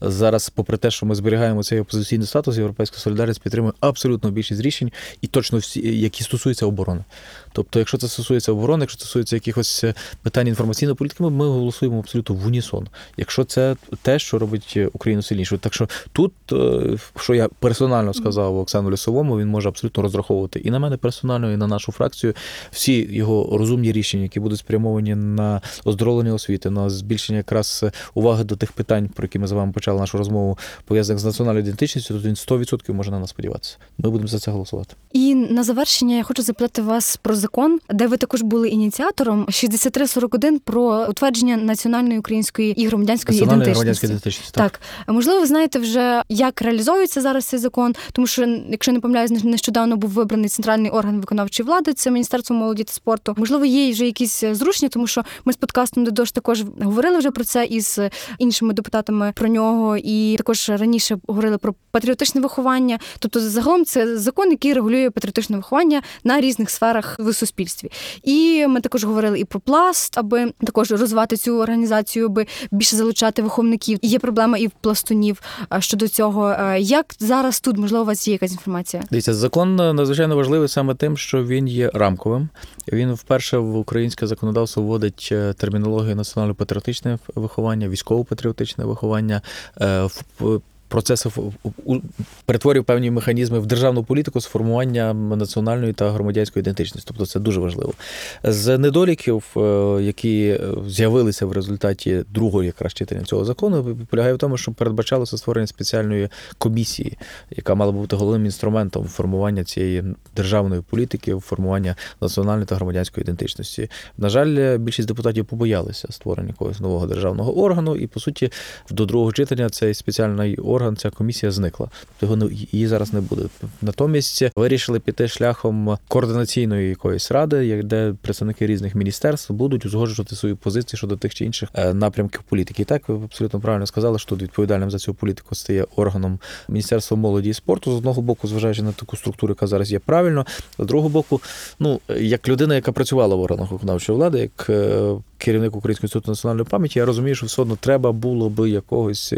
зараз, попри те, що ми зберігаємо цей опозиційний статус, європейська солідарність підтримує абсолютно більшість рішень, і точно всі, які стосуються оборони. Тобто, якщо це стосується оборони, якщо стосується якихось е, питань інформаційної політики, ми, ми голосуємо абсолютно в унісон. Якщо це те, що робить е, Україну сильнішою. Так що тут, е, що я персонально сказав Оксану Лісовому, він може абсолютно розраховувати і на мене персонально, і на нашу фракцію. Всі його розумні рішення, які будуть спрямовані на оздоровлення освіти, на збільшення якраз уваги до тих питань, про які ми з вами почали нашу розмову, пов'язаних з національною ідентичністю, то він 100% може на нас сподіватися. Ми будемо за це голосувати. І на завершення я хочу запитати вас про закон, де ви також були ініціатором 6341 про утвердження національної української і громадянської ідентичності. громадянська ідентичність. Так. Так, можливо, ви знаєте вже, як реалізовується зараз цей закон, тому що, якщо не помиляюсь, нещодавно був вибраний центральний орган виконавчої влади, це Міністерство молоді та спорту. Можливо, є вже якісь зрушення, тому що ми з подкастом Дедош також говорили вже про це із іншими депутатами про нього, і також раніше говорили про патріотичне виховання. Тобто, загалом це закон, який регулює патріотичне виховання на різних сферах в суспільстві. І ми також говорили і про пласт, аби також розвивати цю організацію, аби більше залучати виховників. І є проблема і в пластунів а, щодо цього. Е, Як зараз тут можливо у вас є якась інформація? Дивіться, закон е, надзвичайно важливий саме тим, що він є рамковим. Він вперше в українське законодавство вводить е, термінологію національно-патріотичне виховання, військово-патріотичне виховання. Е, Процеси перетворює певні механізми в державну політику з формування національної та громадянської ідентичності. Тобто це дуже важливо. З недоліків, е, які е, з'явилися в результаті другого якраз читання цього закону, полягає в тому, що передбачалося створення спеціальної комісії, яка мала бути головним інструментом формування цієї державної політики, формування національної та громадянської ідентичності. На жаль, більшість депутатів побоялися створення якогось нового державного органу, і по суті, до другого читання цей спеціальний орган, ця комісія зникла. Тобто її зараз не буде. Натомість вирішили піти шляхом координаційної якоїсь ради, де представники різних міністерств будуть узгоджувати свої позиції щодо тих чи інших е, напрямків політики. І так ви абсолютно правильно сказали, що тут відповідальним за цю політику стає органом Міністерства молоді і спорту. З одного боку, зважаючи на таку структуру, яка зараз є правильно, з другого боку, ну як людина, яка працювала в органах виконавчої влади, як е, керівник Українського інституту національної пам'яті, я розумію, що все одно треба було би якогось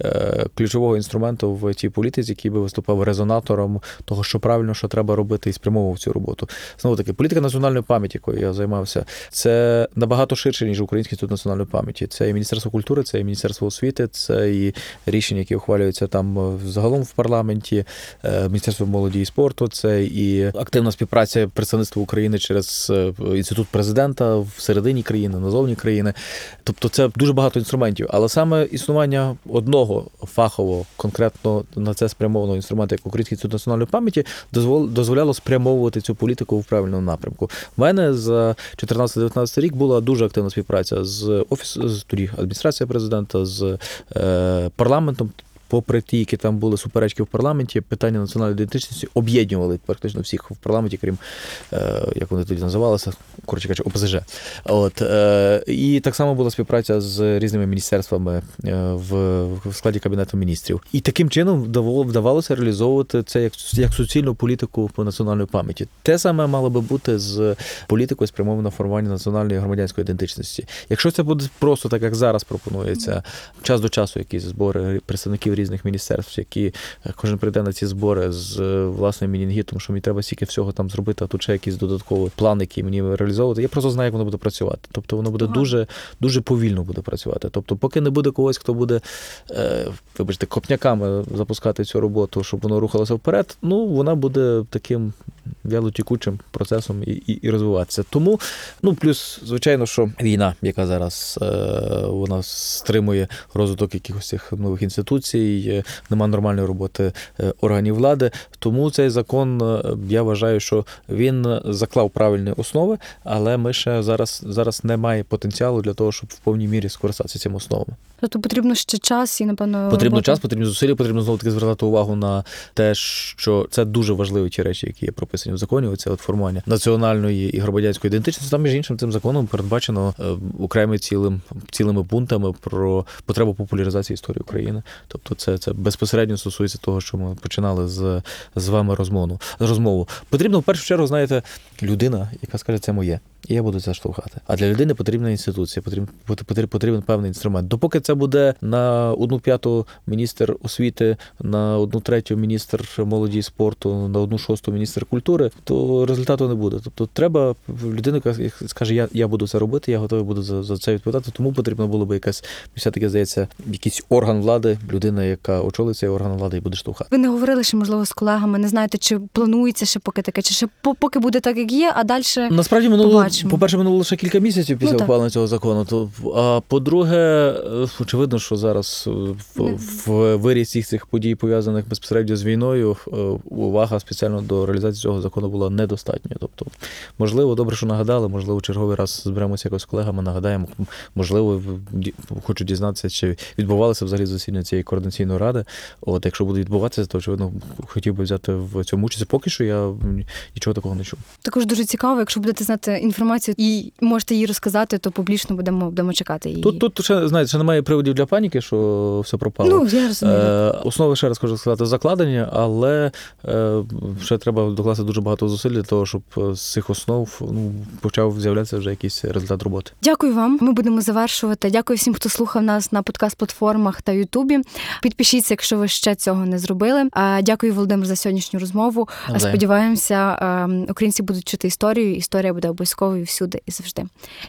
е, ключового інструменту в тій політиці, який би виступав резонатором того, що правильно, що треба робити, і спрямовував цю роботу. Знову таки, політика національної пам'яті, якою я займався, це набагато ширше, ніж Український інститут національної пам'яті. Це і Міністерство культури, це і Міністерство освіти, це і рішення, які ухвалюються там е, загалом в парламенті, е, Міністерство молоді і спорту, це і активна співпраця представництва України через е, інститут президента всередині країни, назовні країни. Тобто це дуже багато інструментів. Але саме існування одного фахового, конкретно на це спрямованого інструменту, як Український інститут національної пам'яті, дозвол- дозволяло спрямовувати цю політику в правильному напрямку. У мене за 14-19 рік була дуже активна співпраця з офісом з тоді адміністрація президента, з е, парламентом. Попри ті, які там були суперечки в парламенті, питання національної ідентичності об'єднували практично всіх в парламенті, крім е, як вони тоді називалися, коротше кажучи, ОПЗЖ. От е, і так само була співпраця з різними міністерствами е, в, в складі кабінету міністрів. І таким чином вдавалося реалізовувати це як, як суцільну політику по національної пам'яті. Те саме мало би бути з політикою спрямовано формування національної громадянської ідентичності. Якщо це буде просто так, як зараз пропонується, час до часу якісь збори представників різних міністерств, які е, кожен прийде на ці збори з е, власним мінінгітом, що мені треба стільки всього там зробити, а тут ще якийсь додатковий план, який мені реалізовувати. Я просто знаю, як воно буде працювати. Тобто воно буде Ага. дуже дуже повільно буде працювати. Тобто, поки не буде когось, хто буде, е, вибачте, копняками запускати цю роботу, щоб воно рухалося вперед, ну вона буде таким вялотікучим процесом і, і, і розвиватися. Тому, ну плюс, звичайно, що війна, яка зараз е, вона стримує розвиток якихось цих нових інституцій, е, нема нормальної роботи е, органів влади. Тому цей закон, е, я вважаю, що він заклав правильні основи, але ми ще зараз, зараз немає потенціалу для того, щоб в повній мірі скористатися цими основами. Тобто потрібно ще час і напевно Потрібно робота. час, потрібно зусилля, потрібно знову таки звертати увагу на те, що це дуже важливі ті речі, які є прописані в законі. Оце от формування національної і громадянської ідентичності. Там між іншим цим законом передбачено е, окремі цілим цілими пунктами про потребу популяризації історії України. Тобто, це, це безпосередньо стосується того, що ми починали з, з вами розмову. Розмову потрібно в першу чергу, знаєте, людина, яка скаже, це моє. І я буду це штовхати. А для людини потрібна інституція, потрібен, потрібен, потрібен певний інструмент. Допоки це буде на одну п'яту міністр освіти, на одну третю міністр молоді і спорту, на одну шосту міністр культури, то результату не буде. Тобто треба людина, яка скаже, я, я буду це робити, я готовий буду за, за це відповідати. Тому потрібно було би якась, все-таки здається, якийсь орган влади, людина, яка очолить цей орган влади і буде штовхати. Ви не говорили ще, можливо, з колегами, не знаєте, чи планується ще поки таке, чи ще поки буде так, як є, а далі. Насправді минуло, Побачимо. по-перше, минуло лише кілька місяців після Ну, ухвалення цього закону. То, а по-друге, е, очевидно, що зараз е, в, в вирі всіх цих подій, пов'язаних безпосередньо з війною, е, увага спеціально до реалізації цього закону була недостатньою. Тобто, можливо, добре, що нагадали, можливо, черговий раз зберемося якось з колегами, нагадаємо. Можливо, хочу дізнатися, чи відбувалося взагалі засідання цієї координаційної ради. От, якщо буде відбуватися, то очевидно хотів би взяти в цьому участь. Поки що я нічого такого не чув. Також дуже цікаво, якщо будете знати інформацію і можете її розказати, то публічно будемо, будемо чекати її. Тут, тут ще, знаєте, ще немає приводів для паніки, що все пропало. ну, я розумію. Е, основи, ще раз хочу сказати, закладені, але е, ще треба докласти дуже багато зусиль для того, щоб е, з цих основ ну, почав з'являтися вже якийсь результат роботи. Дякую вам. Ми будемо завершувати. Дякую всім, хто слухав нас на подкаст-платформах та Ютубі. Підпишіться, якщо ви ще цього не зробили. Дякую, Володимир, за сьогоднішню розмову. Навзаєм. Сподіваємося, українці будуть чути історію. Історія буде обов'язковою всюди і завжди.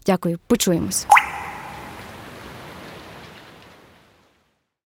Дякую. Почуємось.